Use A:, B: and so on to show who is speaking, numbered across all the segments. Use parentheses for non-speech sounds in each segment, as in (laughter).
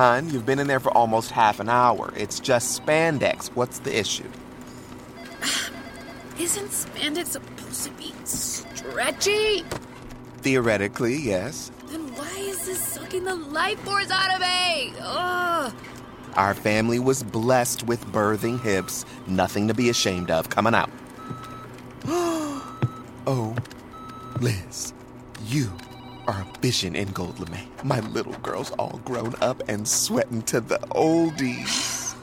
A: Hun, you've been in there for almost half an hour. It's just spandex. What's the issue? (sighs)
B: Isn't spandex supposed to be stretchy?
A: Theoretically, yes.
B: Then why is this sucking the life force out of me? Ugh.
A: Our family was blessed with birthing hips. Nothing to be ashamed of. Coming out. (gasps) oh, Liz, you are a vision in gold lame. My little girl's all grown up and sweating to the oldies.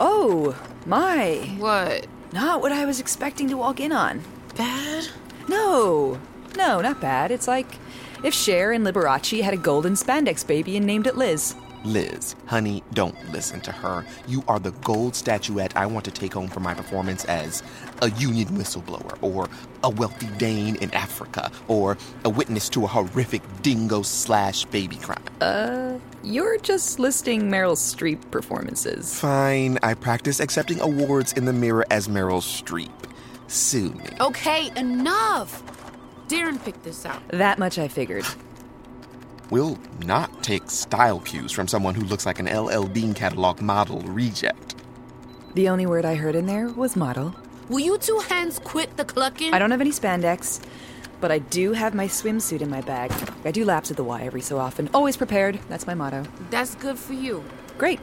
C: Oh, my.
B: What?
C: Not what I was expecting to walk in on.
B: Bad?
C: No, no, not bad. It's like if Cher and Liberace had a golden spandex baby and named it Liz.
A: Liz, honey, don't listen to her. You are the gold statuette I want to take home for my performance as a union whistleblower, or a wealthy Dane in Africa, or a witness to a horrific dingo slash baby crime.
C: Uh, you're just listing Meryl Streep performances.
A: Fine, I practice accepting awards in the mirror as Meryl Streep. Sue me.
B: Okay, enough. Darren picked this out.
C: That much I figured.
A: We'll not take style cues from someone who looks like an LL Bean catalog model reject.
C: The only word I heard in there was model.
B: Will you two hands quit the clucking?
C: I don't have any spandex, but I do have my swimsuit in my bag. I do laps at the Y every so often. Always prepared. That's my motto.
B: That's good for you.
C: Great.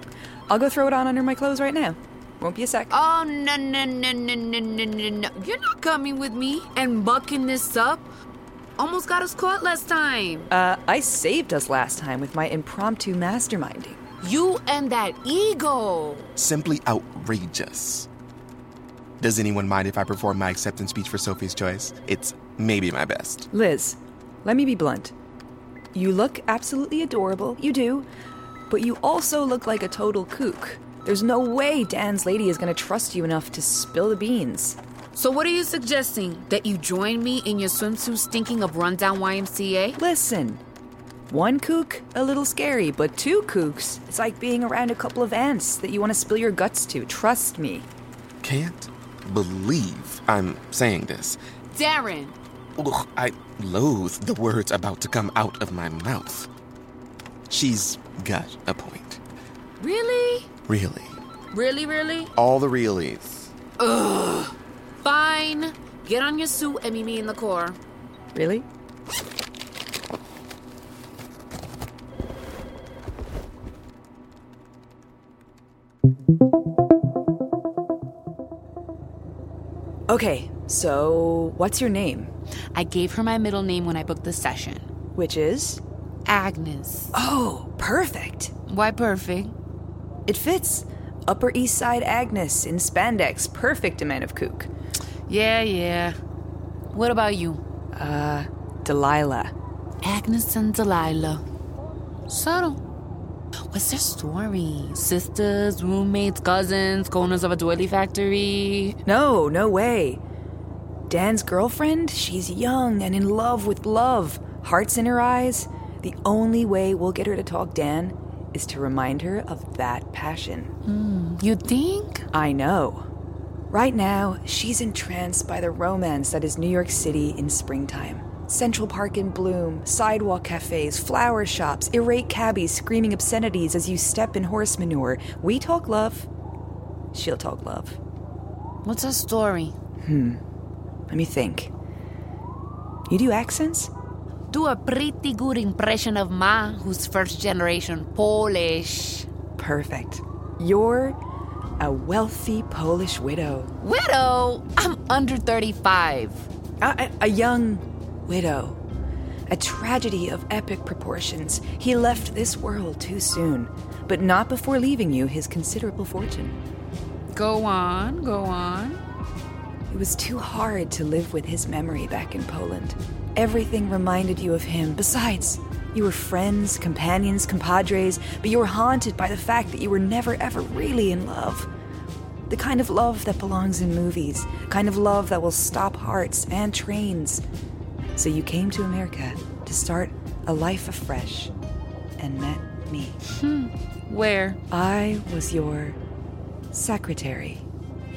C: I'll go throw it on under my clothes right now. Won't be a sec.
B: Oh, no, no, no, no, no, no, no, no. You're not coming with me and bucking this up. Almost got us caught last time.
C: Uh, I saved us last time with my impromptu masterminding.
B: You and that ego.
A: Simply outrageous. Does anyone mind if I perform my acceptance speech for Sophie's Choice? It's maybe my best.
C: Liz, let me be blunt. You look absolutely adorable, you do, but you also look like a total kook. There's no way Dan's lady is gonna trust you enough to spill the beans.
B: So, what are you suggesting? That you join me in your swimsuit stinking of rundown YMCA?
C: Listen, one kook, a little scary, but two kooks, it's like being around a couple of ants that you want to spill your guts to. Trust me.
A: Can't believe I'm saying this.
B: Darren,
A: Ugh, I loathe the words about to come out of my mouth. She's got a point.
B: really?
A: Really.
B: Really, really?
A: All the realies.
B: Ugh. Fine. Get on your suit and meet me in the core.
C: Really? Okay, so what's your name?
B: I gave her my middle name when I booked the session
C: Which is?
B: Agnes.
C: Oh, perfect.
B: Why perfect?
C: It fits. Upper East Side Agnes in spandex, perfect amount of kook.
B: Yeah, yeah. What about you?
C: Uh, Delilah.
B: Agnes and Delilah. Subtle. What's their story? Sisters, roommates, cousins, owners of a doily factory?
C: No, no way. Dan's girlfriend, she's young and in love with love. Hearts in her eyes. The only way we'll get her to talk Dan is to remind her of that passion.
B: You think?
C: I know. Right now, she's entranced by the romance that is New York City in springtime. Central Park in bloom, sidewalk cafes, flower shops, irate cabbies screaming obscenities as you step in horse manure. We talk love. She'll talk love.
B: What's her story? Hmm.
C: Let me think. You do accents?
B: Do a pretty good impression of Ma, who's first generation Polish.
C: Perfect. You're a wealthy Polish widow.
B: Widow? I'm under 35.
C: A, a- a young widow. A tragedy of epic proportions. He left this world too soon, but not before leaving you his considerable fortune.
B: Go on, go on.
C: It was too hard to live with his memory back in Poland. Everything reminded you of him. Besides, you were friends, companions, compadres, but you were haunted by the fact that you were never ever really in love. The kind of love that belongs in movies, kind of love that will stop hearts and trains. So you came to America to start a life afresh and met me. Hmm.
B: Where?
C: I was your secretary.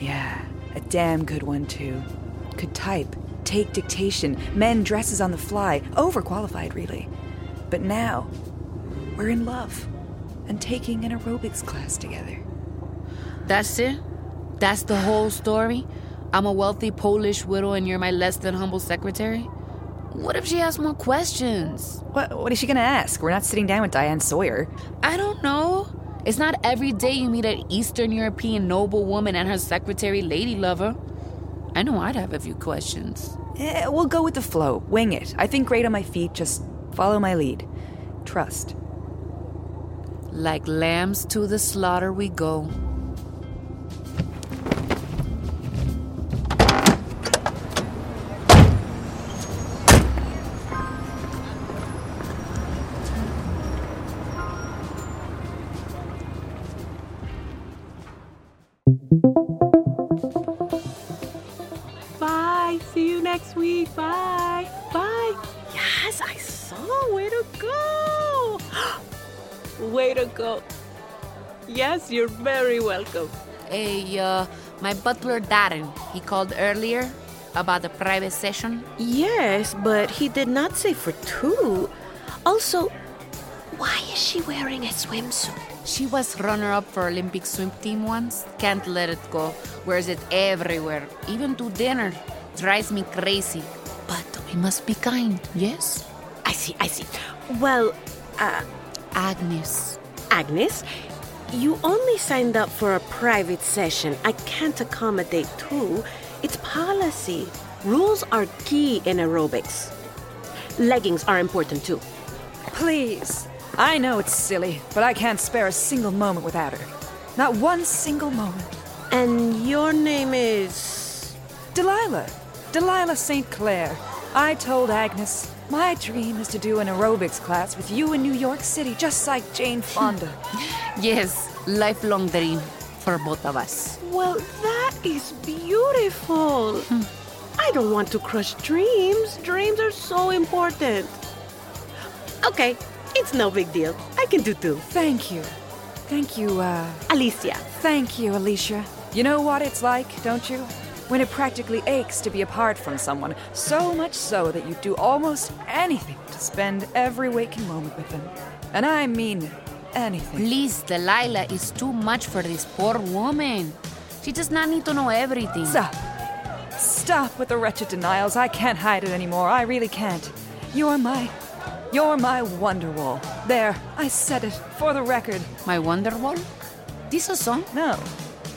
C: Yeah, a damn good one, too. Could type take dictation, men dresses on the fly, overqualified really. But now, we're in love and taking an aerobics class together.
B: That's it? That's the whole story? I'm a wealthy Polish widow and you're my less than humble secretary? What if she asks more questions?
C: What, what is she gonna ask? We're not sitting down with Diane Sawyer.
B: I don't know. It's not every day you meet an Eastern European noblewoman and her secretary lady lover. I know I'd have a few questions.
C: Eh, we'll go with the flow. Wing it. I think great on my feet. Just follow my lead. Trust.
B: Like lambs to the slaughter we go.
D: Next week. Bye. Bye. Yes, I saw. Way to go. (gasps) Way to go. Yes, you're very welcome.
B: Hey, uh, my butler Darren, he called earlier about the private session.
D: Yes, but he did not say for two. Also, why is she wearing a swimsuit?
B: She was runner up for Olympic swim team once. Can't let it go. Wears it everywhere, even to dinner. Drives me crazy. But we must be kind, yes?
D: I see, I see. Well, uh,
B: Agnes.
D: Agnes, you only signed up for a private session. I can't accommodate two. It's policy. Rules are key in aerobics. Leggings are important too.
C: Please. I know it's silly, but I can't spare a single moment without her. Not one single moment.
D: And your name is.
C: Delilah. Delilah St. Clair. I told Agnes, my dream is to do an aerobics class with you in New York City, just like Jane (laughs) Fonda.
B: Yes, lifelong dream for both of us.
D: Well, that is beautiful. I don't want to crush dreams. Dreams are so important. Okay, it's no big deal. I can do two.
C: Thank you. Thank you, uh,
D: Alicia.
C: thank you, Alicia. You know what it's like, don't you? When it practically aches to be apart from someone, so much so that you'd do almost anything to spend every waking moment with them. And I mean anything.
B: Please, Delilah is too much for this poor woman. She does not need to know everything.
C: Stop. Stop with the wretched denials. I can't hide it anymore. I really can't. You're my. You're my Wonderwall. There, I said it for the record.
B: My Wonderwall? This a song?
C: No.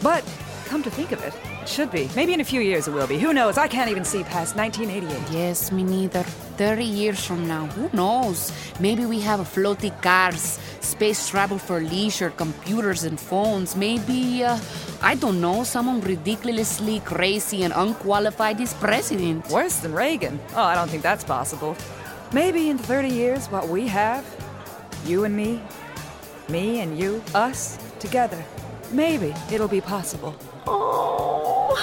C: But, come to think of it, it should be. Maybe in a few years it will be. Who knows? I can't even see past 1988.
B: Yes, me neither. 30 years from now, who knows? Maybe we have floaty cars, space travel for leisure, computers and phones. Maybe, uh, I don't know, someone ridiculously crazy and unqualified is president.
C: Worse than Reagan. Oh, I don't think that's possible. Maybe in 30 years, what we have, you and me, me and you, us, together, maybe it'll be possible.
D: Oh,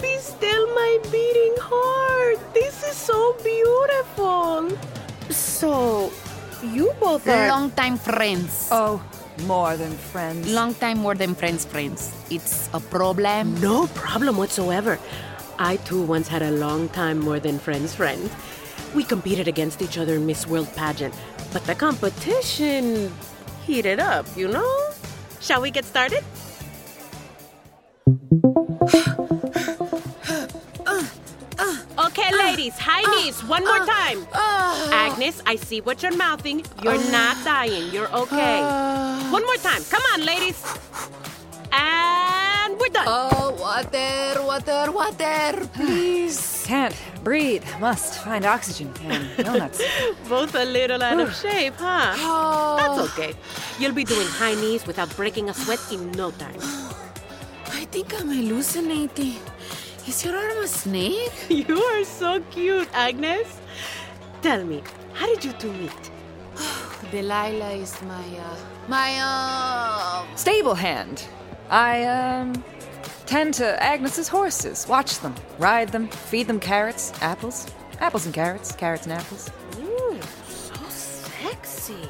D: be still my beating heart. This is so beautiful. So, you both are.
B: Long time friends.
C: Oh, more than friends.
B: Long time more than friends, friends. It's a problem.
D: No problem whatsoever. I too once had a long time more than friends friend. We competed against each other in Miss World pageant, but the competition heated up, you know? Shall we get started? Okay, ladies, high knees, one more time. Agnes, I see what you're mouthing. You're not dying. You're okay. One more time. Come on, ladies. And we're done.
B: Oh, water, water, water, please.
C: Can't breathe. Must find oxygen. And donuts. (laughs)
D: Both a little out of shape, huh?
B: Oh,
D: That's okay. You'll be doing high knees without breaking a sweat in no time.
B: I think I'm hallucinating. Is your arm a snake? (laughs)
D: You are so cute, Agnes. Tell me, how did you two meet?
B: Delilah is my, uh, my, uh,
C: Stable hand. I, um, tend to Agnes's horses. Watch them, ride them, feed them carrots, apples. Apples and carrots, carrots and apples.
D: Ooh, so sexy.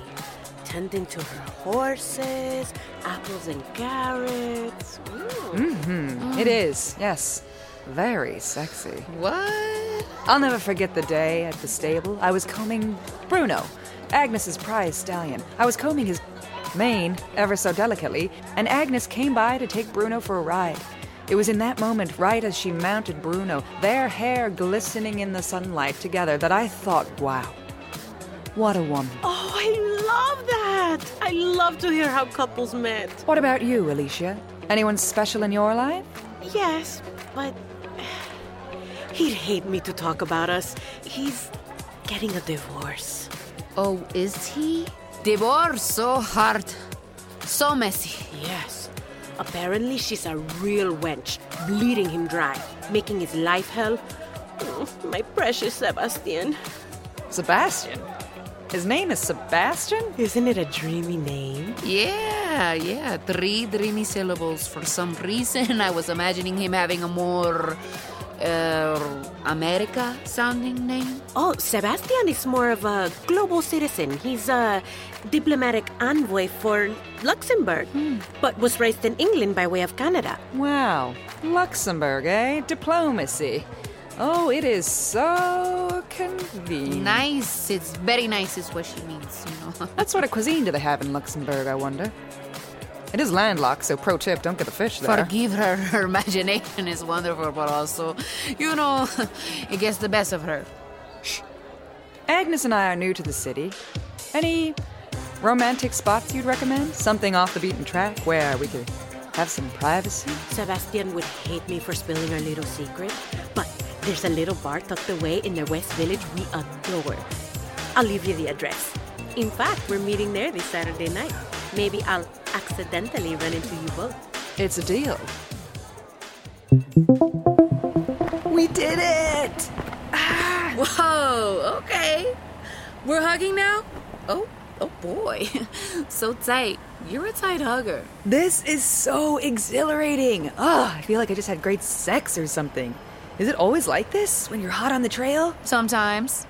D: Tending to her horses, apples and carrots. Ooh. Mm-hmm. Mm.
C: It is, yes. Very sexy.
B: what?
C: I'll never forget the day at the stable. I was combing Bruno, Agnes's prize stallion. I was combing his mane ever so delicately, and Agnes came by to take Bruno for a ride. It was in that moment, right as she mounted Bruno, their hair glistening in the sunlight together, that I thought, wow, what a woman.
D: Oh, I love that! I love to hear how couples met.
C: What about you, Alicia? Anyone special in your life?
D: Yes, but he'd hate me to talk about us. He's getting a divorce.
B: Oh, is he? Divorce so hard. So messy.
D: Yes. Apparently, she's a real wench, bleeding him dry, making his life hell. Oh, (laughs) my precious Sebastian.
C: Sebastian? His name is Sebastian?
D: Isn't it a dreamy name?
B: Yeah, yeah. Three dreamy syllables. For some reason, I was imagining him having a more. Uh, America sounding name.
D: Oh, Sebastian is more of a global citizen. He's a diplomatic envoy for Luxembourg, but was raised in England by way of Canada.
C: Wow. Luxembourg, eh? Diplomacy. Oh, it is so convenient.
B: Nice. It's very nice, is what she means, you know. (laughs)
C: What sort of cuisine do they have in Luxembourg, I wonder? It is landlocked, so pro tip, don't get the fish there.
B: Forgive her. (laughs) Her imagination is wonderful, but also, you know, (laughs) it gets the best of her. Shh.
C: Agnes and I are new to the city. Any romantic spots you'd recommend? Something off the beaten track where we could have some privacy?
D: Sebastian would hate me for spilling our little secret, but there's a little bar tucked away in the West Village we adore. I'll leave you the address. In fact, we're meeting there this Saturday night. Maybe I'll accidentally run into you both.
C: It's a deal. We did it!
B: Whoa, okay. We're hugging now? Oh, oh boy. (laughs) so tight. You're a tight hugger.
C: This is so exhilarating. Ah, I feel like I just had great sex or something. Is it always like this when you're hot on the trail?
B: Sometimes.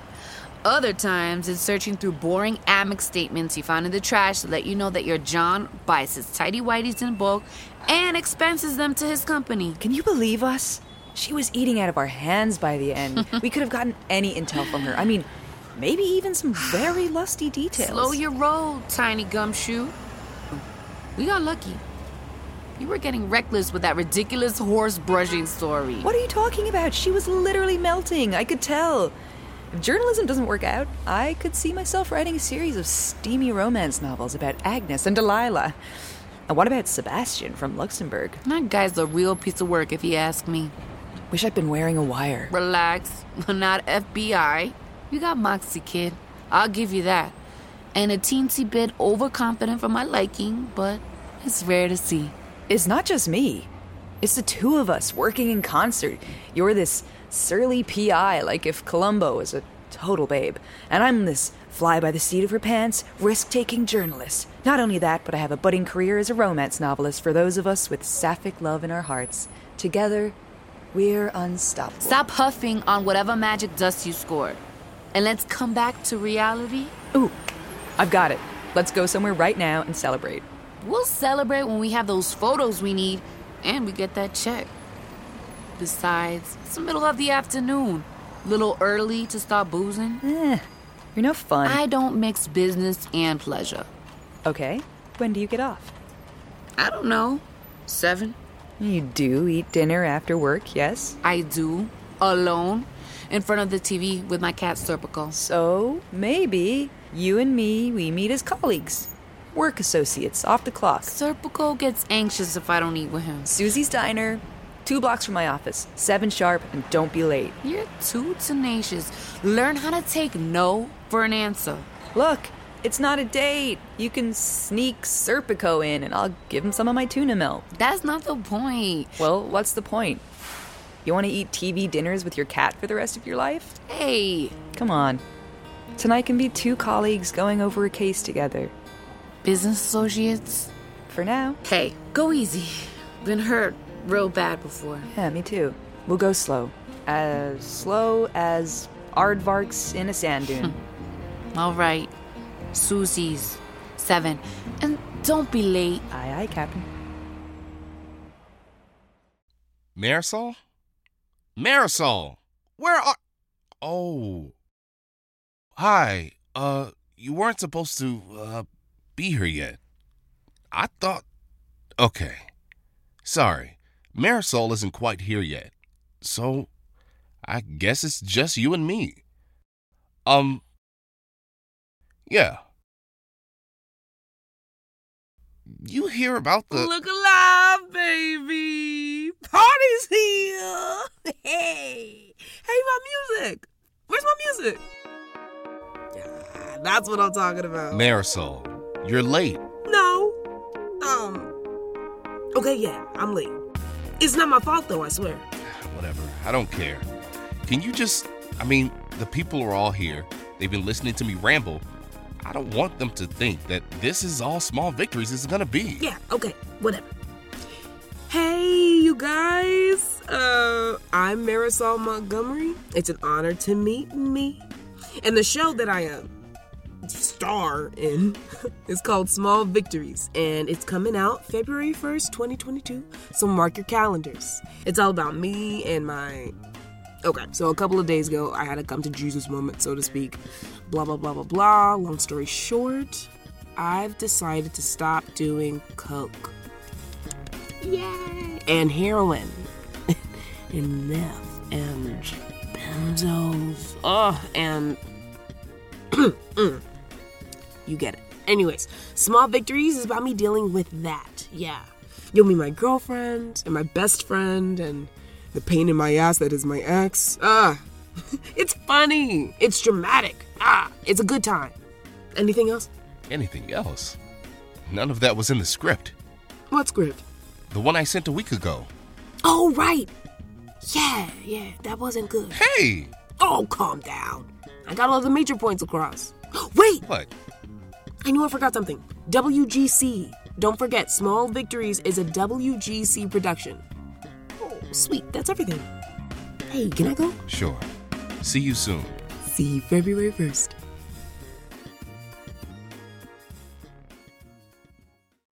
B: Other times, it's searching through boring Amex statements you found in the trash to let you know that your John buys his tidy whities in bulk and expenses them to his company.
C: Can you believe us? She was eating out of our hands by the end. (laughs) we could have gotten any intel from her. I mean, maybe even some very lusty details.
B: Slow your roll, tiny gumshoe. We got lucky. You were getting reckless with that ridiculous horse brushing story.
C: What are you talking about? She was literally melting. I could tell. If journalism doesn't work out, I could see myself writing a series of steamy romance novels about Agnes and Delilah. And what about Sebastian from Luxembourg?
B: That guy's a real piece of work, if you ask me.
C: Wish I'd been wearing a wire.
B: Relax. (laughs) Not FBI. You got Moxie, kid. I'll give you that. And a teensy bit overconfident for my liking, but it's rare to see.
C: It's not just me. It's the two of us working in concert. You're this surly PI, like if Columbo was a total babe. And I'm this fly by the seat of her pants, risk taking journalist. Not only that, but I have a budding career as a romance novelist for those of us with sapphic love in our hearts. Together, we're unstoppable.
B: Stop huffing on whatever magic dust you scored. And let's come back to reality.
C: Ooh, I've got it. Let's go somewhere right now and celebrate.
B: We'll celebrate when we have those photos we need and we get that check. Besides, it's the middle of the afternoon. Little early to stop boozing.
C: Eh, you're no fun.
B: I don't mix business and pleasure.
C: Okay, when do you get off?
B: I don't know. Seven?
C: You do eat dinner after work, yes?
B: I do. Alone. In front of the TV with my cat Serpico.
C: So, maybe you and me, we meet as colleagues. Work associates, off the clock.
B: Serpico gets anxious if I don't eat with him.
C: Susie's Diner, two blocks from my office, seven sharp, and don't be late.
B: You're too tenacious. Learn how to take no for an answer.
C: Look, it's not a date. You can sneak Serpico in, and I'll give him some of my tuna melt.
B: That's not the point.
C: Well, what's the point? You want to eat TV dinners with your cat for the rest of your life?
B: Hey,
C: Come on. Tonight can be two colleagues going over a case together.
B: Business associates.
C: For now.
B: Hey, go easy. Been hurt real bad before.
C: Yeah, me too. We'll go slow. As slow as aardvarks in a sand dune.
B: All right. Susie's. Seven. And don't be late.
C: aye, aye, Captain.
E: Marisol? Marisol! Where are. Oh. Hi. Uh, you weren't supposed to, uh, be here yet. I thought. Okay. Sorry. Marisol isn't quite here yet. So, I guess it's just you and me. Um. Yeah. You hear about the.
F: Look alive, baby! Party's here! (laughs) Hey! Hey, my music! Where's my music? That's what I'm talking about.
E: Marisol, you're late.
F: No. Um. Okay, yeah, I'm late. It's not my fault, though, I swear. (sighs)
E: Whatever. I don't care. Can you just. I mean, the people are all here. They've been listening to me ramble. I don't want them to think that this is all small victories is gonna be.
F: Yeah, okay, whatever. Hey, you guys. Uh, I'm Marisol Montgomery. It's an honor to meet me. And the show that I uh, star in (laughs) is called Small Victories, and it's coming out February 1st, 2022. So mark your calendars. It's all about me and my. Okay, so a couple of days ago, I had a come to Jesus moment, so to speak. Blah, blah, blah, blah, blah. Long story short, I've decided to stop doing coke. Yay! And heroin. (laughs) and meth. And benzos. Oh, and. You get it. Anyways, Small Victories is about me dealing with that. Yeah. You'll meet my girlfriend and my best friend and the pain in my ass that is my ex. Ah. (laughs) it's funny. It's dramatic. Ah. It's a good time. Anything else?
E: Anything else? None of that was in the script.
F: What script?
E: The one I sent a week ago.
F: Oh, right. Yeah, yeah, that wasn't good.
E: Hey!
F: Oh, calm down. I got all the major points across. (gasps) Wait,
E: What?
F: I knew I forgot something. WGC. Don't forget, Small Victories is a WGC production. Oh, sweet, that's everything. Hey, can I go?
E: Sure. See you soon.
F: See you February 1st.